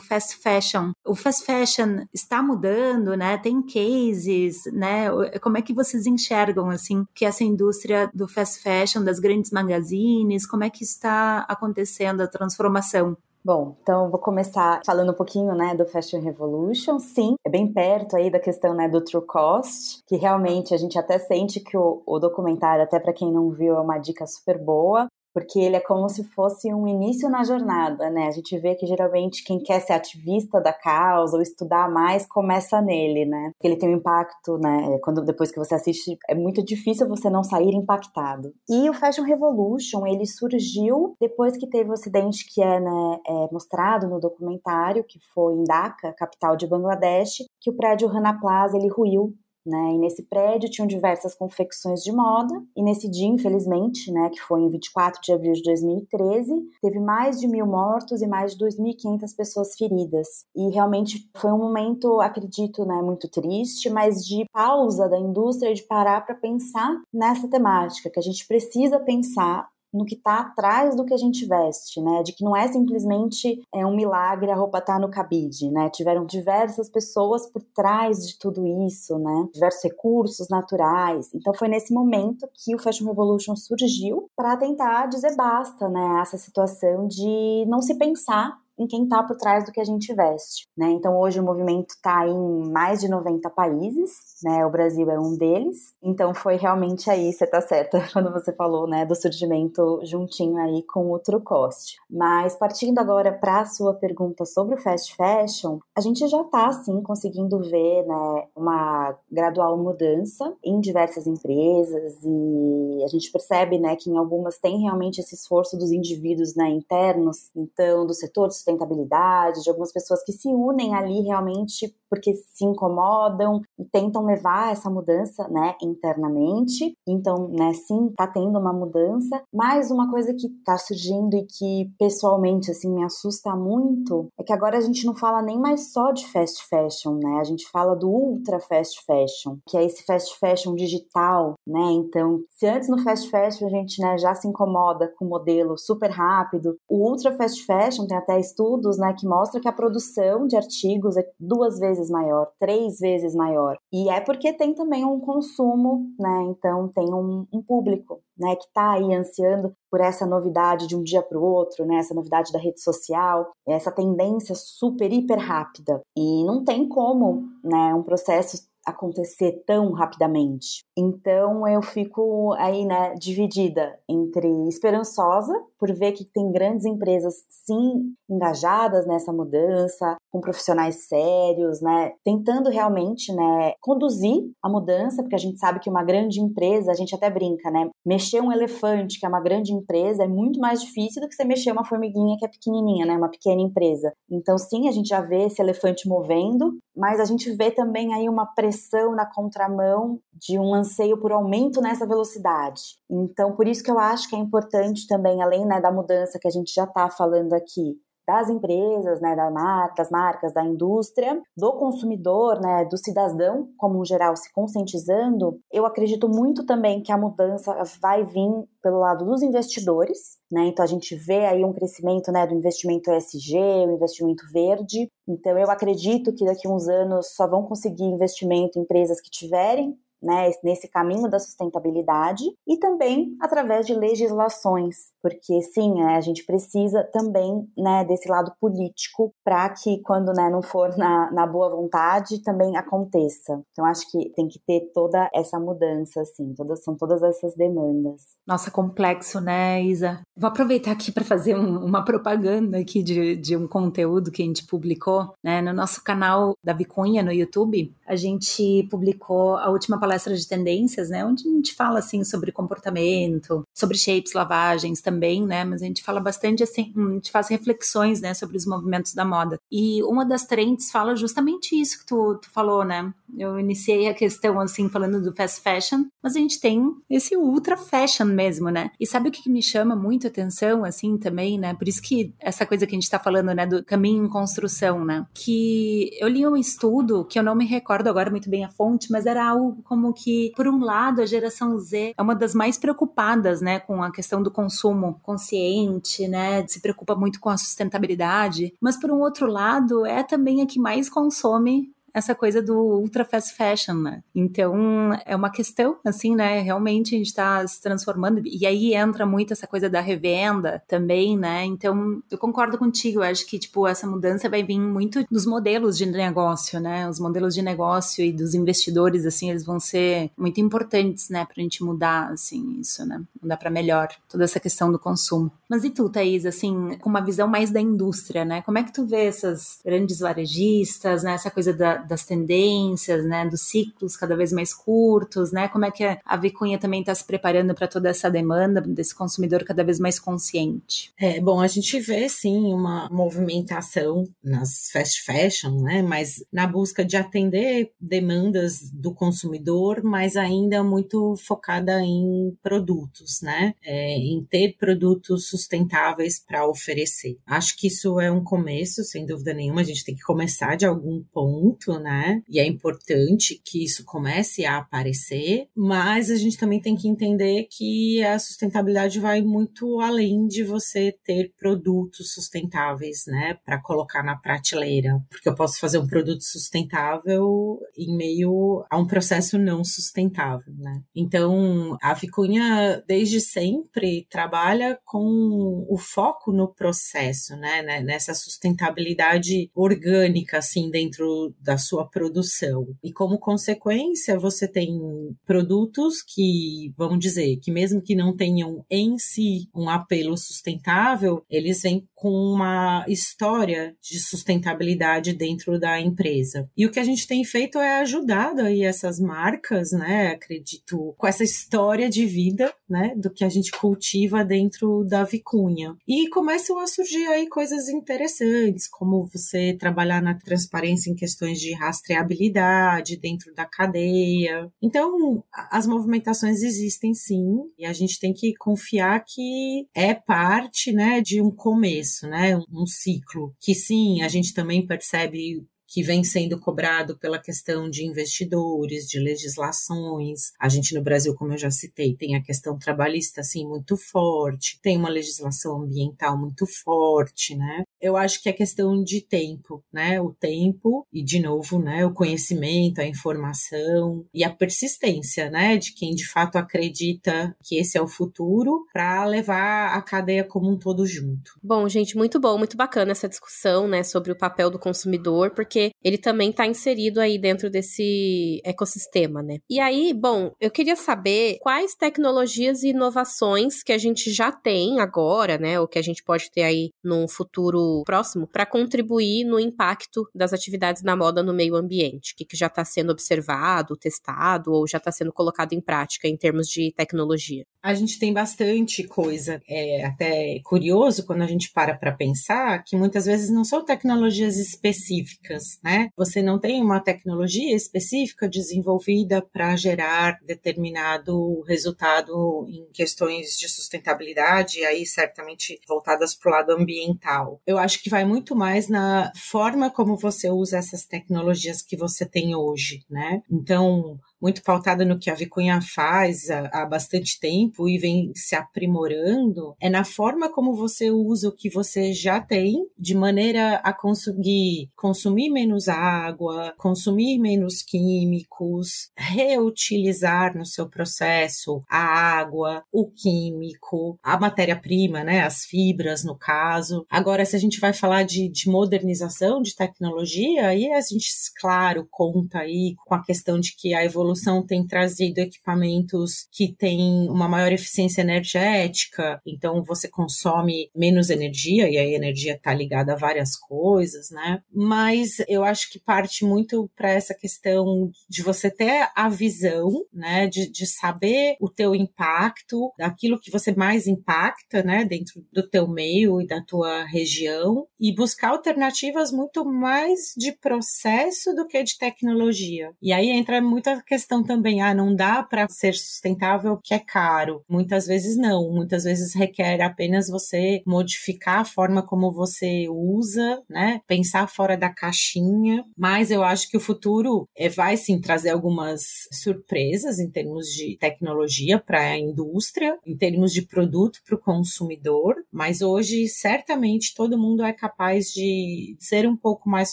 fast fashion? O fast fashion está mudando, né? Tem cases, né? Como é que vocês enxergam, assim, que essa indústria do fast fashion fashion, das grandes magazines? Como é que está acontecendo a transformação? Bom, então vou começar falando um pouquinho, né, do Fashion Revolution. Sim, é bem perto aí da questão, né, do True Cost, que realmente a gente até sente que o, o documentário, até para quem não viu, é uma dica super boa porque ele é como se fosse um início na jornada, né? A gente vê que geralmente quem quer ser ativista da causa ou estudar mais começa nele, né? Ele tem um impacto, né? Quando depois que você assiste, é muito difícil você não sair impactado. E o Fashion Revolution, ele surgiu depois que teve o acidente que é, né, é mostrado no documentário, que foi em Dhaka, capital de Bangladesh, que o prédio Rana Plaza ele ruiu né? E nesse prédio tinham diversas confecções de moda, e nesse dia, infelizmente, né, que foi em 24 de abril de 2013, teve mais de mil mortos e mais de 2.500 pessoas feridas. E realmente foi um momento, acredito, né, muito triste, mas de pausa da indústria, de parar para pensar nessa temática, que a gente precisa pensar no que está atrás do que a gente veste, né? De que não é simplesmente é um milagre a roupa tá no cabide, né? Tiveram diversas pessoas por trás de tudo isso, né? Diversos recursos naturais. Então foi nesse momento que o Fashion Revolution surgiu para tentar dizer basta, né? Essa situação de não se pensar em quem está por trás do que a gente veste, né? Então hoje o movimento está em mais de 90 países, né? O Brasil é um deles. Então foi realmente aí, você tá certa quando você falou, né, do surgimento juntinho aí com o True Cost. Mas partindo agora para a sua pergunta sobre o fast fashion, a gente já está assim conseguindo ver, né, uma gradual mudança em diversas empresas e a gente percebe, né, que em algumas tem realmente esse esforço dos indivíduos, né, internos, então do setor sustentabilidade, de algumas pessoas que se unem ali realmente porque se incomodam e tentam levar essa mudança, né, internamente. Então, né, sim, tá tendo uma mudança, mas uma coisa que tá surgindo e que pessoalmente assim me assusta muito é que agora a gente não fala nem mais só de fast fashion, né? A gente fala do ultra fast fashion, que é esse fast fashion digital, né? Então, se antes no fast fashion a gente, né, já se incomoda com o modelo super rápido, o ultra fast fashion tem até estudos, né, que mostra que a produção de artigos é duas vezes maior, três vezes maior. E é porque tem também um consumo, né? Então tem um, um público, né, que está aí ansiando por essa novidade de um dia para o outro, né, essa novidade da rede social, essa tendência super hiper rápida. E não tem como, né, um processo acontecer tão rapidamente. Então eu fico aí, né, dividida entre esperançosa por ver que tem grandes empresas sim engajadas nessa mudança, com profissionais sérios, né, tentando realmente, né, conduzir a mudança, porque a gente sabe que uma grande empresa, a gente até brinca, né, mexer um elefante, que é uma grande empresa, é muito mais difícil do que você mexer uma formiguinha que é pequenininha, né, uma pequena empresa. Então sim, a gente já vê esse elefante movendo, mas a gente vê também aí uma pressão na contramão de um anseio por aumento nessa velocidade. Então, por isso que eu acho que é importante também, além né, da mudança que a gente já está falando aqui, das empresas, né, das marcas, da indústria, do consumidor, né, do cidadão, como um geral, se conscientizando, eu acredito muito também que a mudança vai vir pelo lado dos investidores, né? Então a gente vê aí um crescimento, né, do investimento ESG, o investimento verde. Então eu acredito que daqui a uns anos só vão conseguir investimento em empresas que tiverem né, nesse caminho da sustentabilidade e também através de legislações, porque sim, é, a gente precisa também né, desse lado político para que quando né, não for na, na boa vontade também aconteça. Então acho que tem que ter toda essa mudança, assim, todas são todas essas demandas. Nossa, complexo, né, Isa? Vou aproveitar aqui para fazer um, uma propaganda aqui de, de um conteúdo que a gente publicou, né, no nosso canal da Vicunha no YouTube. A gente publicou a última palestra de tendências, né? Onde a gente fala assim sobre comportamento, sobre shapes, lavagens também, né? Mas a gente fala bastante assim, a gente faz reflexões, né, sobre os movimentos da moda. E uma das trends fala justamente isso que tu, tu falou, né? Eu iniciei a questão assim falando do fast fashion, mas a gente tem esse ultra fashion mesmo, né? E sabe o que me chama muito atenção assim também, né? Por isso que essa coisa que a gente tá falando, né, do caminho em construção, né? Que eu li um estudo que eu não me recordo agora muito bem a fonte, mas era algo como que, por um lado, a geração Z é uma das mais preocupadas, né, com a questão do consumo consciente, né, se preocupa muito com a sustentabilidade, mas por um outro lado, é também a que mais consome essa coisa do ultra fast fashion, né? Então, é uma questão, assim, né? Realmente a gente está se transformando, e aí entra muito essa coisa da revenda também, né? Então, eu concordo contigo, eu acho que, tipo, essa mudança vai vir muito dos modelos de negócio, né? Os modelos de negócio e dos investidores, assim, eles vão ser muito importantes, né, pra gente mudar, assim, isso, né? Mudar para melhor toda essa questão do consumo. Mas e tu, Thaís, assim, com uma visão mais da indústria, né? Como é que tu vê essas grandes varejistas, né? Essa coisa da, das tendências, né, dos ciclos cada vez mais curtos, né? Como é que a Vicunha também está se preparando para toda essa demanda desse consumidor cada vez mais consciente? É, bom, a gente vê sim uma movimentação nas fast fashion, né, mas na busca de atender demandas do consumidor, mas ainda muito focada em produtos, né, é, em ter produtos sustentáveis para oferecer. Acho que isso é um começo, sem dúvida nenhuma, a gente tem que começar de algum ponto, né? E é importante que isso comece a aparecer, mas a gente também tem que entender que a sustentabilidade vai muito além de você ter produtos sustentáveis, né, para colocar na prateleira, porque eu posso fazer um produto sustentável em meio a um processo não sustentável, né? Então, a Vicunha desde sempre trabalha com o foco no processo, né, né nessa sustentabilidade orgânica assim dentro da sua produção. E como consequência, você tem produtos que, vamos dizer, que mesmo que não tenham em si um apelo sustentável, eles vêm com uma história de sustentabilidade dentro da empresa. E o que a gente tem feito é ajudado aí essas marcas, né, acredito, com essa história de vida, né, do que a gente cultiva dentro da vicunha. E começam a surgir aí coisas interessantes, como você trabalhar na transparência em questões de de rastreabilidade dentro da cadeia. Então, as movimentações existem sim, e a gente tem que confiar que é parte, né, de um começo, né, um ciclo, que sim, a gente também percebe que vem sendo cobrado pela questão de investidores, de legislações. A gente no Brasil, como eu já citei, tem a questão trabalhista assim muito forte, tem uma legislação ambiental muito forte, né? Eu acho que é questão de tempo, né? O tempo e de novo, né, o conhecimento, a informação e a persistência, né, de quem de fato acredita que esse é o futuro para levar a cadeia como um todo junto. Bom, gente, muito bom, muito bacana essa discussão, né, sobre o papel do consumidor, porque porque ele também está inserido aí dentro desse ecossistema, né? E aí, bom, eu queria saber quais tecnologias e inovações que a gente já tem agora, né, ou que a gente pode ter aí num futuro próximo, para contribuir no impacto das atividades na moda no meio ambiente, o que, que já está sendo observado, testado ou já está sendo colocado em prática em termos de tecnologia. A gente tem bastante coisa, é até curioso quando a gente para para pensar que muitas vezes não são tecnologias específicas né? Você não tem uma tecnologia específica desenvolvida para gerar determinado resultado em questões de sustentabilidade, aí certamente voltadas para o lado ambiental. Eu acho que vai muito mais na forma como você usa essas tecnologias que você tem hoje, né? Então, muito pautada no que a Vicunha faz há, há, bastante tempo e vem se aprimorando, é na forma como você usa o que você já tem, de maneira a conseguir consumir menos água, consumir menos químicos, reutilizar no seu processo a água, o químico, a matéria-prima, né, as fibras no caso. Agora, se a gente vai falar de, de modernização de tecnologia, aí a gente, claro, conta aí com a questão de que a evolução evolução tem trazido equipamentos que têm uma maior eficiência energética, então você consome menos energia, e aí a energia está ligada a várias coisas, né? Mas eu acho que parte muito para essa questão de você ter a visão, né, de, de saber o teu impacto, daquilo que você mais impacta, né, dentro do teu meio e da tua região, e buscar alternativas muito mais de processo do que de tecnologia. E aí entra muita questão questão também, ah, não dá para ser sustentável que é caro. Muitas vezes não, muitas vezes requer apenas você modificar a forma como você usa, né? Pensar fora da caixinha. Mas eu acho que o futuro é, vai sim trazer algumas surpresas em termos de tecnologia para a indústria, em termos de produto para o consumidor. Mas hoje, certamente, todo mundo é capaz de ser um pouco mais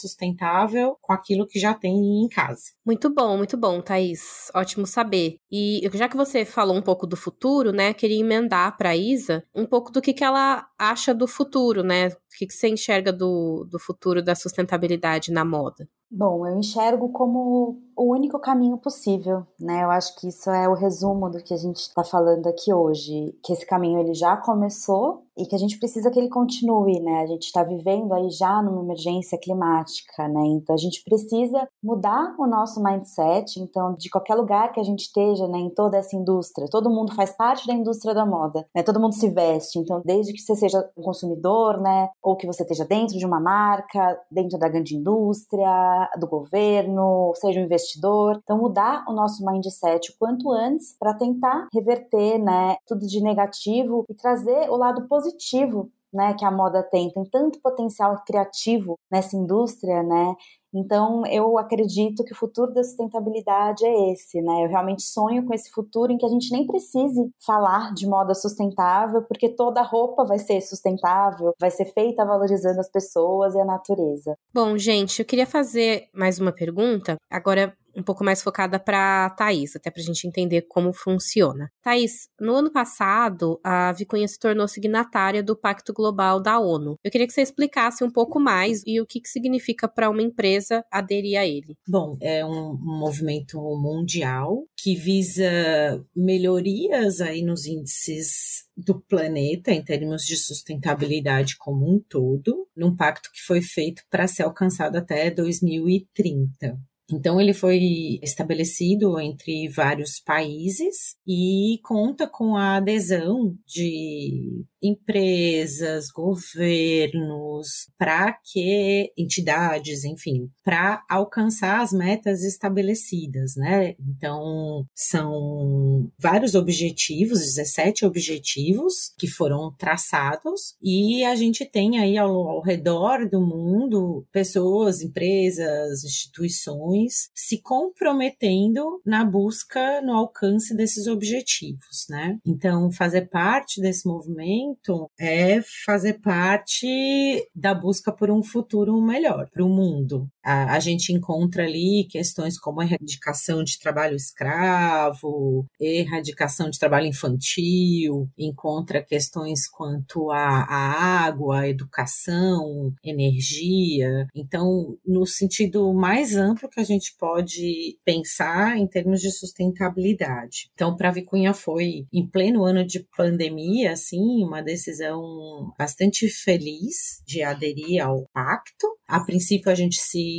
sustentável com aquilo que já tem em casa. Muito bom, muito bom, Thaís ótimo saber. E já que você falou um pouco do futuro, né, queria emendar para Isa um pouco do que, que ela acha do futuro, né? O que, que você enxerga do, do futuro da sustentabilidade na moda? Bom, eu enxergo como o único caminho possível, né? Eu acho que isso é o resumo do que a gente está falando aqui hoje, que esse caminho ele já começou e que a gente precisa que ele continue, né? A gente está vivendo aí já numa emergência climática, né? Então a gente precisa mudar o nosso mindset. Então, de qualquer lugar que a gente esteja, né, em toda essa indústria, todo mundo faz parte da indústria da moda, né? Todo mundo se veste. Então, desde que você seja um consumidor, né, ou que você esteja dentro de uma marca, dentro da grande indústria, do governo, seja um investidor, então mudar o nosso mindset o quanto antes para tentar reverter, né, tudo de negativo e trazer o lado positivo né, que a moda tem, tem tanto potencial criativo nessa indústria, né? Então, eu acredito que o futuro da sustentabilidade é esse, né? Eu realmente sonho com esse futuro em que a gente nem precise falar de moda sustentável, porque toda roupa vai ser sustentável, vai ser feita valorizando as pessoas e a natureza. Bom, gente, eu queria fazer mais uma pergunta. Agora, um pouco mais focada para Thaís, até para a gente entender como funciona. Thaís, no ano passado, a Vicunha se tornou signatária do Pacto Global da ONU. Eu queria que você explicasse um pouco mais e o que, que significa para uma empresa aderir a ele. Bom, é um movimento mundial que visa melhorias aí nos índices do planeta em termos de sustentabilidade como um todo, num pacto que foi feito para ser alcançado até 2030. Então, ele foi estabelecido entre vários países e conta com a adesão de empresas, governos, para que entidades, enfim, para alcançar as metas estabelecidas, né? Então, são vários objetivos, 17 objetivos que foram traçados e a gente tem aí ao, ao redor do mundo pessoas, empresas, instituições se comprometendo na busca, no alcance desses objetivos, né? Então, fazer parte desse movimento é fazer parte da busca por um futuro melhor para o mundo. A, a gente encontra ali questões como erradicação de trabalho escravo, erradicação de trabalho infantil, encontra questões quanto à água, educação, energia. Então, no sentido mais amplo que a gente pode pensar em termos de sustentabilidade. Então, para Vicunha foi em pleno ano de pandemia, assim, uma decisão bastante feliz de aderir ao pacto. A princípio, a gente se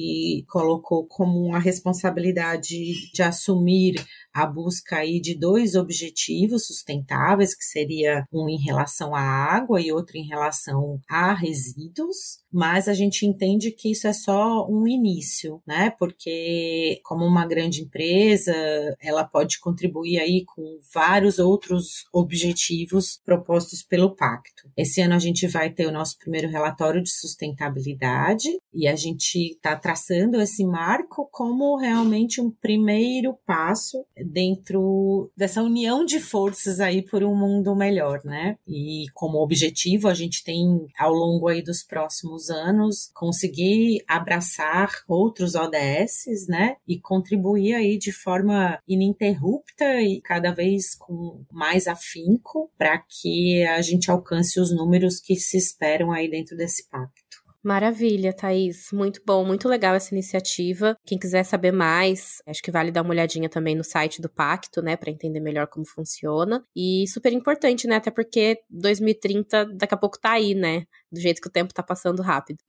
colocou como uma responsabilidade de assumir a busca aí de dois objetivos sustentáveis, que seria um em relação à água e outro em relação a resíduos, mas a gente entende que isso é só um início, né? Porque como uma grande empresa, ela pode contribuir aí com vários outros objetivos propostos pelo pacto. Esse ano a gente vai ter o nosso primeiro relatório de sustentabilidade e a gente está traçando esse marco como realmente um primeiro passo dentro dessa união de forças aí por um mundo melhor, né? E como objetivo a gente tem ao longo aí dos próximos anos conseguir abraçar outros ODS, né? E contribuir aí de forma ininterrupta e cada vez com mais afinco para que a gente alcance os números que se esperam aí dentro desse pacto. Maravilha, Thaís. Muito bom, muito legal essa iniciativa. Quem quiser saber mais, acho que vale dar uma olhadinha também no site do Pacto, né, para entender melhor como funciona. E super importante, né, até porque 2030 daqui a pouco tá aí, né, do jeito que o tempo tá passando rápido.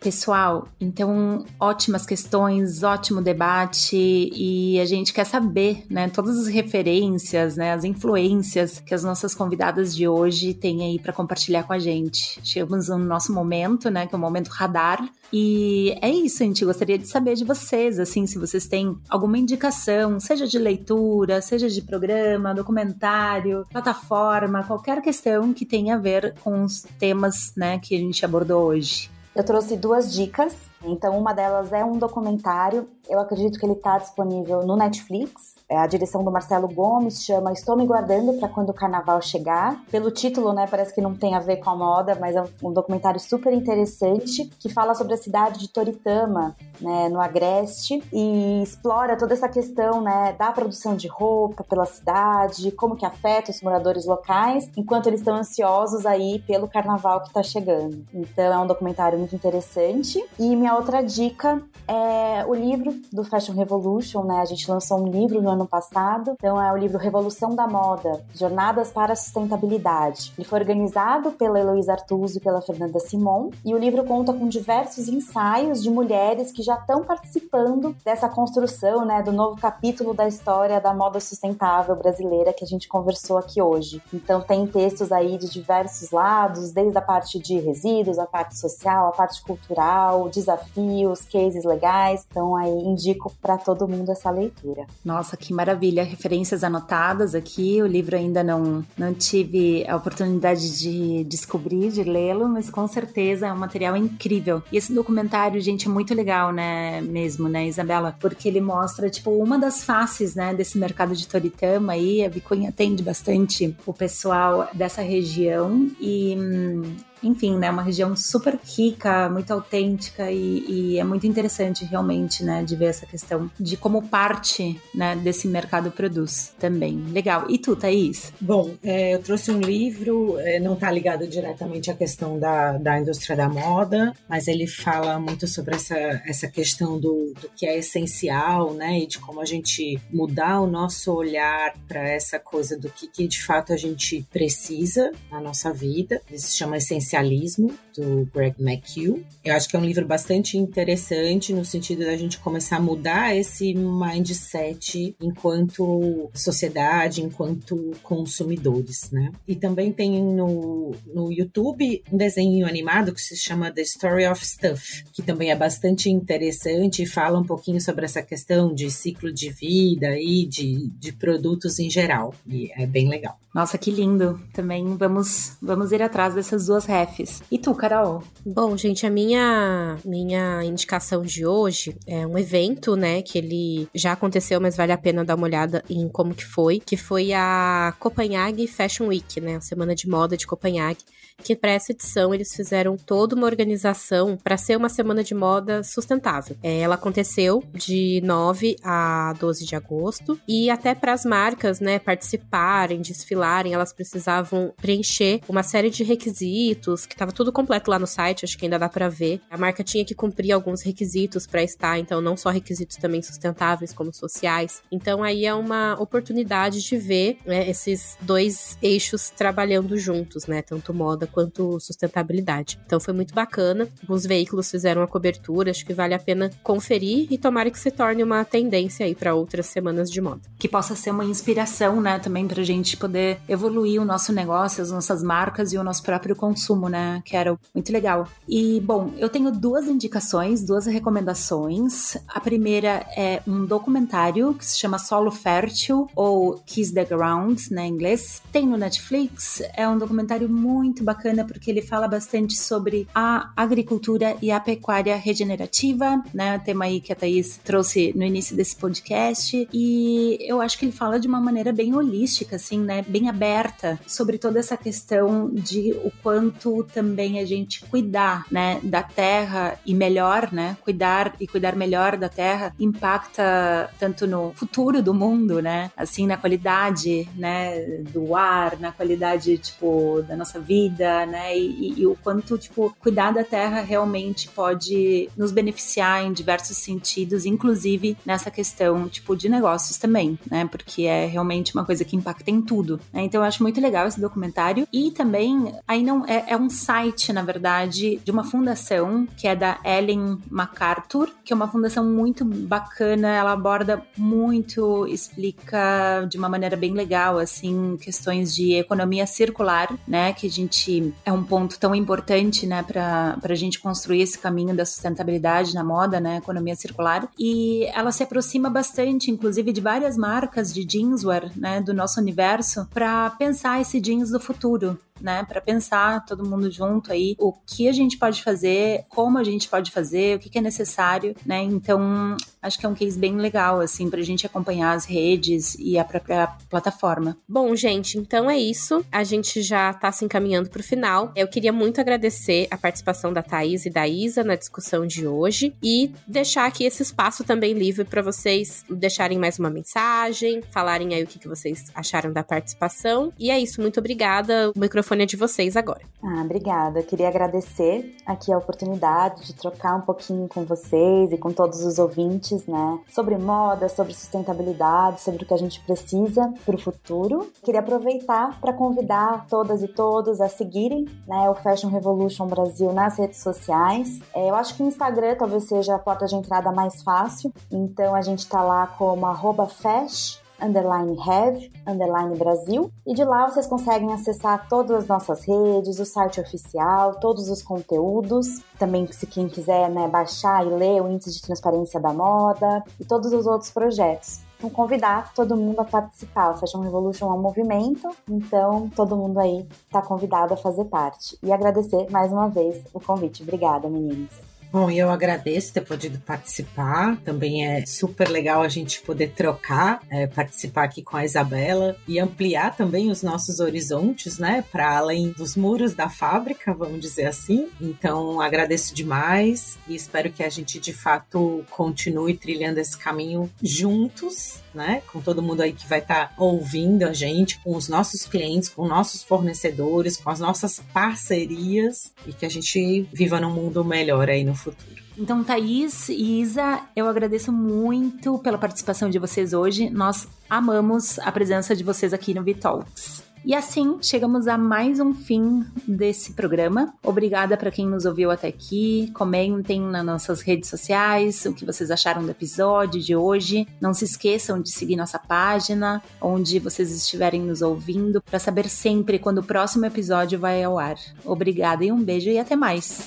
Pessoal, então ótimas questões, ótimo debate e a gente quer saber, né, todas as referências, né, as influências que as nossas convidadas de hoje têm aí para compartilhar com a gente. Chegamos no nosso momento, né, que é o momento radar, e é isso, gente gostaria de saber de vocês, assim, se vocês têm alguma indicação, seja de leitura, seja de programa, documentário, plataforma, qualquer questão que tenha a ver com os temas, né, que a gente abordou hoje. Eu trouxe duas dicas. Então, uma delas é um documentário. Eu acredito que ele está disponível no Netflix. É, a direção do Marcelo Gomes chama Estou me guardando para quando o carnaval chegar. Pelo título, né, parece que não tem a ver com a moda, mas é um documentário super interessante que fala sobre a cidade de Toritama, né, no Agreste e explora toda essa questão, né, da produção de roupa pela cidade, como que afeta os moradores locais, enquanto eles estão ansiosos aí pelo carnaval que está chegando. Então é um documentário muito interessante. E minha outra dica é o livro do Fashion Revolution, né? A gente lançou um livro no ano passado. Então é o livro Revolução da Moda, Jornadas para a Sustentabilidade. Ele foi organizado pela Heloísa Artuso e pela Fernanda Simon, e o livro conta com diversos ensaios de mulheres que já estão participando dessa construção, né, do novo capítulo da história da moda sustentável brasileira que a gente conversou aqui hoje. Então tem textos aí de diversos lados, desde a parte de resíduos, a parte social, a parte cultural, desafios, cases legais. Então aí indico para todo mundo essa leitura. Nossa, que maravilha! Referências anotadas aqui. O livro ainda não, não tive a oportunidade de descobrir, de lê-lo, mas com certeza é um material incrível. E esse documentário, gente, é muito legal, né? Mesmo, né, Isabela? Porque ele mostra, tipo, uma das faces, né, desse mercado de Toritama aí. A Vicunha atende bastante o pessoal dessa região e hum, enfim, né, uma região super rica, muito autêntica e, e, é muito interessante realmente, né, de ver essa questão de como parte, né, desse mercado produz também. Legal. E tu, Thaís? Bom, é, eu trouxe um livro, é, não está ligado diretamente à questão da, da indústria da moda, mas ele fala muito sobre essa, essa questão do, do que é essencial, né, e de como a gente mudar o nosso olhar para essa coisa do que, que de fato a gente precisa na nossa vida. Ele se chama Essencial Essencialismo, do Greg McHugh. Eu acho que é um livro bastante interessante no sentido da gente começar a mudar esse mindset enquanto sociedade, enquanto consumidores, né? E também tem no, no YouTube um desenho animado que se chama The Story of Stuff, que também é bastante interessante e fala um pouquinho sobre essa questão de ciclo de vida e de, de produtos em geral. E é bem legal. Nossa, que lindo. Também vamos, vamos ir atrás dessas duas refs. E tu, Carol? Bom, gente, a minha, minha indicação de hoje é um evento, né, que ele já aconteceu, mas vale a pena dar uma olhada em como que foi, que foi a Copenhague Fashion Week, né, a semana de moda de Copenhague que para essa edição eles fizeram toda uma organização para ser uma semana de moda sustentável. É, ela aconteceu de 9 a 12 de agosto e até para as marcas, né, participarem, desfilarem, elas precisavam preencher uma série de requisitos que estava tudo completo lá no site, acho que ainda dá para ver. A marca tinha que cumprir alguns requisitos para estar, então não só requisitos também sustentáveis como sociais. Então aí é uma oportunidade de ver né, esses dois eixos trabalhando juntos, né, tanto moda quanto sustentabilidade. Então foi muito bacana. Os veículos fizeram a cobertura, acho que vale a pena conferir e tomara que se torne uma tendência aí para outras semanas de moda. Que possa ser uma inspiração, né, também pra gente poder evoluir o nosso negócio, as nossas marcas e o nosso próprio consumo, né, que era muito legal. E, bom, eu tenho duas indicações, duas recomendações. A primeira é um documentário que se chama Solo Fértil ou Kiss the Ground, né, em inglês. Tem no Netflix, é um documentário muito bacana bacana porque ele fala bastante sobre a agricultura e a pecuária regenerativa, né? Tema aí que a Thaís trouxe no início desse podcast. E eu acho que ele fala de uma maneira bem holística, assim, né? Bem aberta sobre toda essa questão de o quanto também a gente cuidar, né? Da terra e melhor, né? Cuidar e cuidar melhor da terra impacta tanto no futuro do mundo, né? Assim, na qualidade, né? Do ar, na qualidade, tipo, da nossa vida, né? E, e, e, o quanto, tipo, cuidar da terra realmente pode nos beneficiar em diversos sentidos, inclusive nessa questão, tipo, de negócios também, né? Porque é realmente uma coisa que impacta em tudo. Né? Então eu acho muito legal esse documentário. E também, aí não é, é um site, na verdade, de uma fundação que é da Ellen MacArthur, que é uma fundação muito bacana, ela aborda muito, explica de uma maneira bem legal, assim, questões de economia circular, né? Que a gente é um ponto tão importante, né, para a gente construir esse caminho da sustentabilidade na moda, né, economia circular. E ela se aproxima bastante, inclusive, de várias marcas de jeanswear, né, do nosso universo, para pensar esse jeans do futuro, né, para pensar todo mundo junto aí o que a gente pode fazer, como a gente pode fazer, o que, que é necessário, né? Então, acho que é um case bem legal assim para a gente acompanhar as redes e a própria plataforma. Bom, gente, então é isso. A gente já está se encaminhando para o final. Eu queria muito agradecer a participação da Thaís e da Isa na discussão de hoje e deixar aqui esse espaço também livre para vocês deixarem mais uma mensagem, falarem aí o que, que vocês acharam da participação. E é isso, muito obrigada. O microfone microfone é de vocês agora. Ah, obrigada. Queria agradecer aqui a oportunidade de trocar um pouquinho com vocês e com todos os ouvintes, né? Sobre moda, sobre sustentabilidade, sobre o que a gente precisa para o futuro. Queria aproveitar para convidar todas e todos a seguirem né, o Fashion Revolution Brasil nas redes sociais. É, eu acho que o Instagram talvez seja a porta de entrada mais fácil, então a gente está lá como arroba underline have, underline Brasil. E de lá vocês conseguem acessar todas as nossas redes, o site oficial, todos os conteúdos. Também, se quem quiser né, baixar e ler o índice de transparência da moda e todos os outros projetos. Então, convidar todo mundo a participar. O Fashion Revolution é um movimento, então todo mundo aí está convidado a fazer parte. E agradecer mais uma vez o convite. Obrigada, meninas. Bom, eu agradeço ter podido participar. Também é super legal a gente poder trocar, é, participar aqui com a Isabela e ampliar também os nossos horizontes, né, para além dos muros da fábrica, vamos dizer assim. Então, agradeço demais e espero que a gente de fato continue trilhando esse caminho juntos, né, com todo mundo aí que vai estar tá ouvindo a gente, com os nossos clientes, com nossos fornecedores, com as nossas parcerias e que a gente viva num mundo melhor aí no futuro. Então, Thaís e Isa, eu agradeço muito pela participação de vocês hoje. Nós amamos a presença de vocês aqui no Vitalks. E assim, chegamos a mais um fim desse programa. Obrigada para quem nos ouviu até aqui. Comentem nas nossas redes sociais o que vocês acharam do episódio de hoje. Não se esqueçam de seguir nossa página, onde vocês estiverem nos ouvindo, para saber sempre quando o próximo episódio vai ao ar. Obrigada e um beijo e até mais.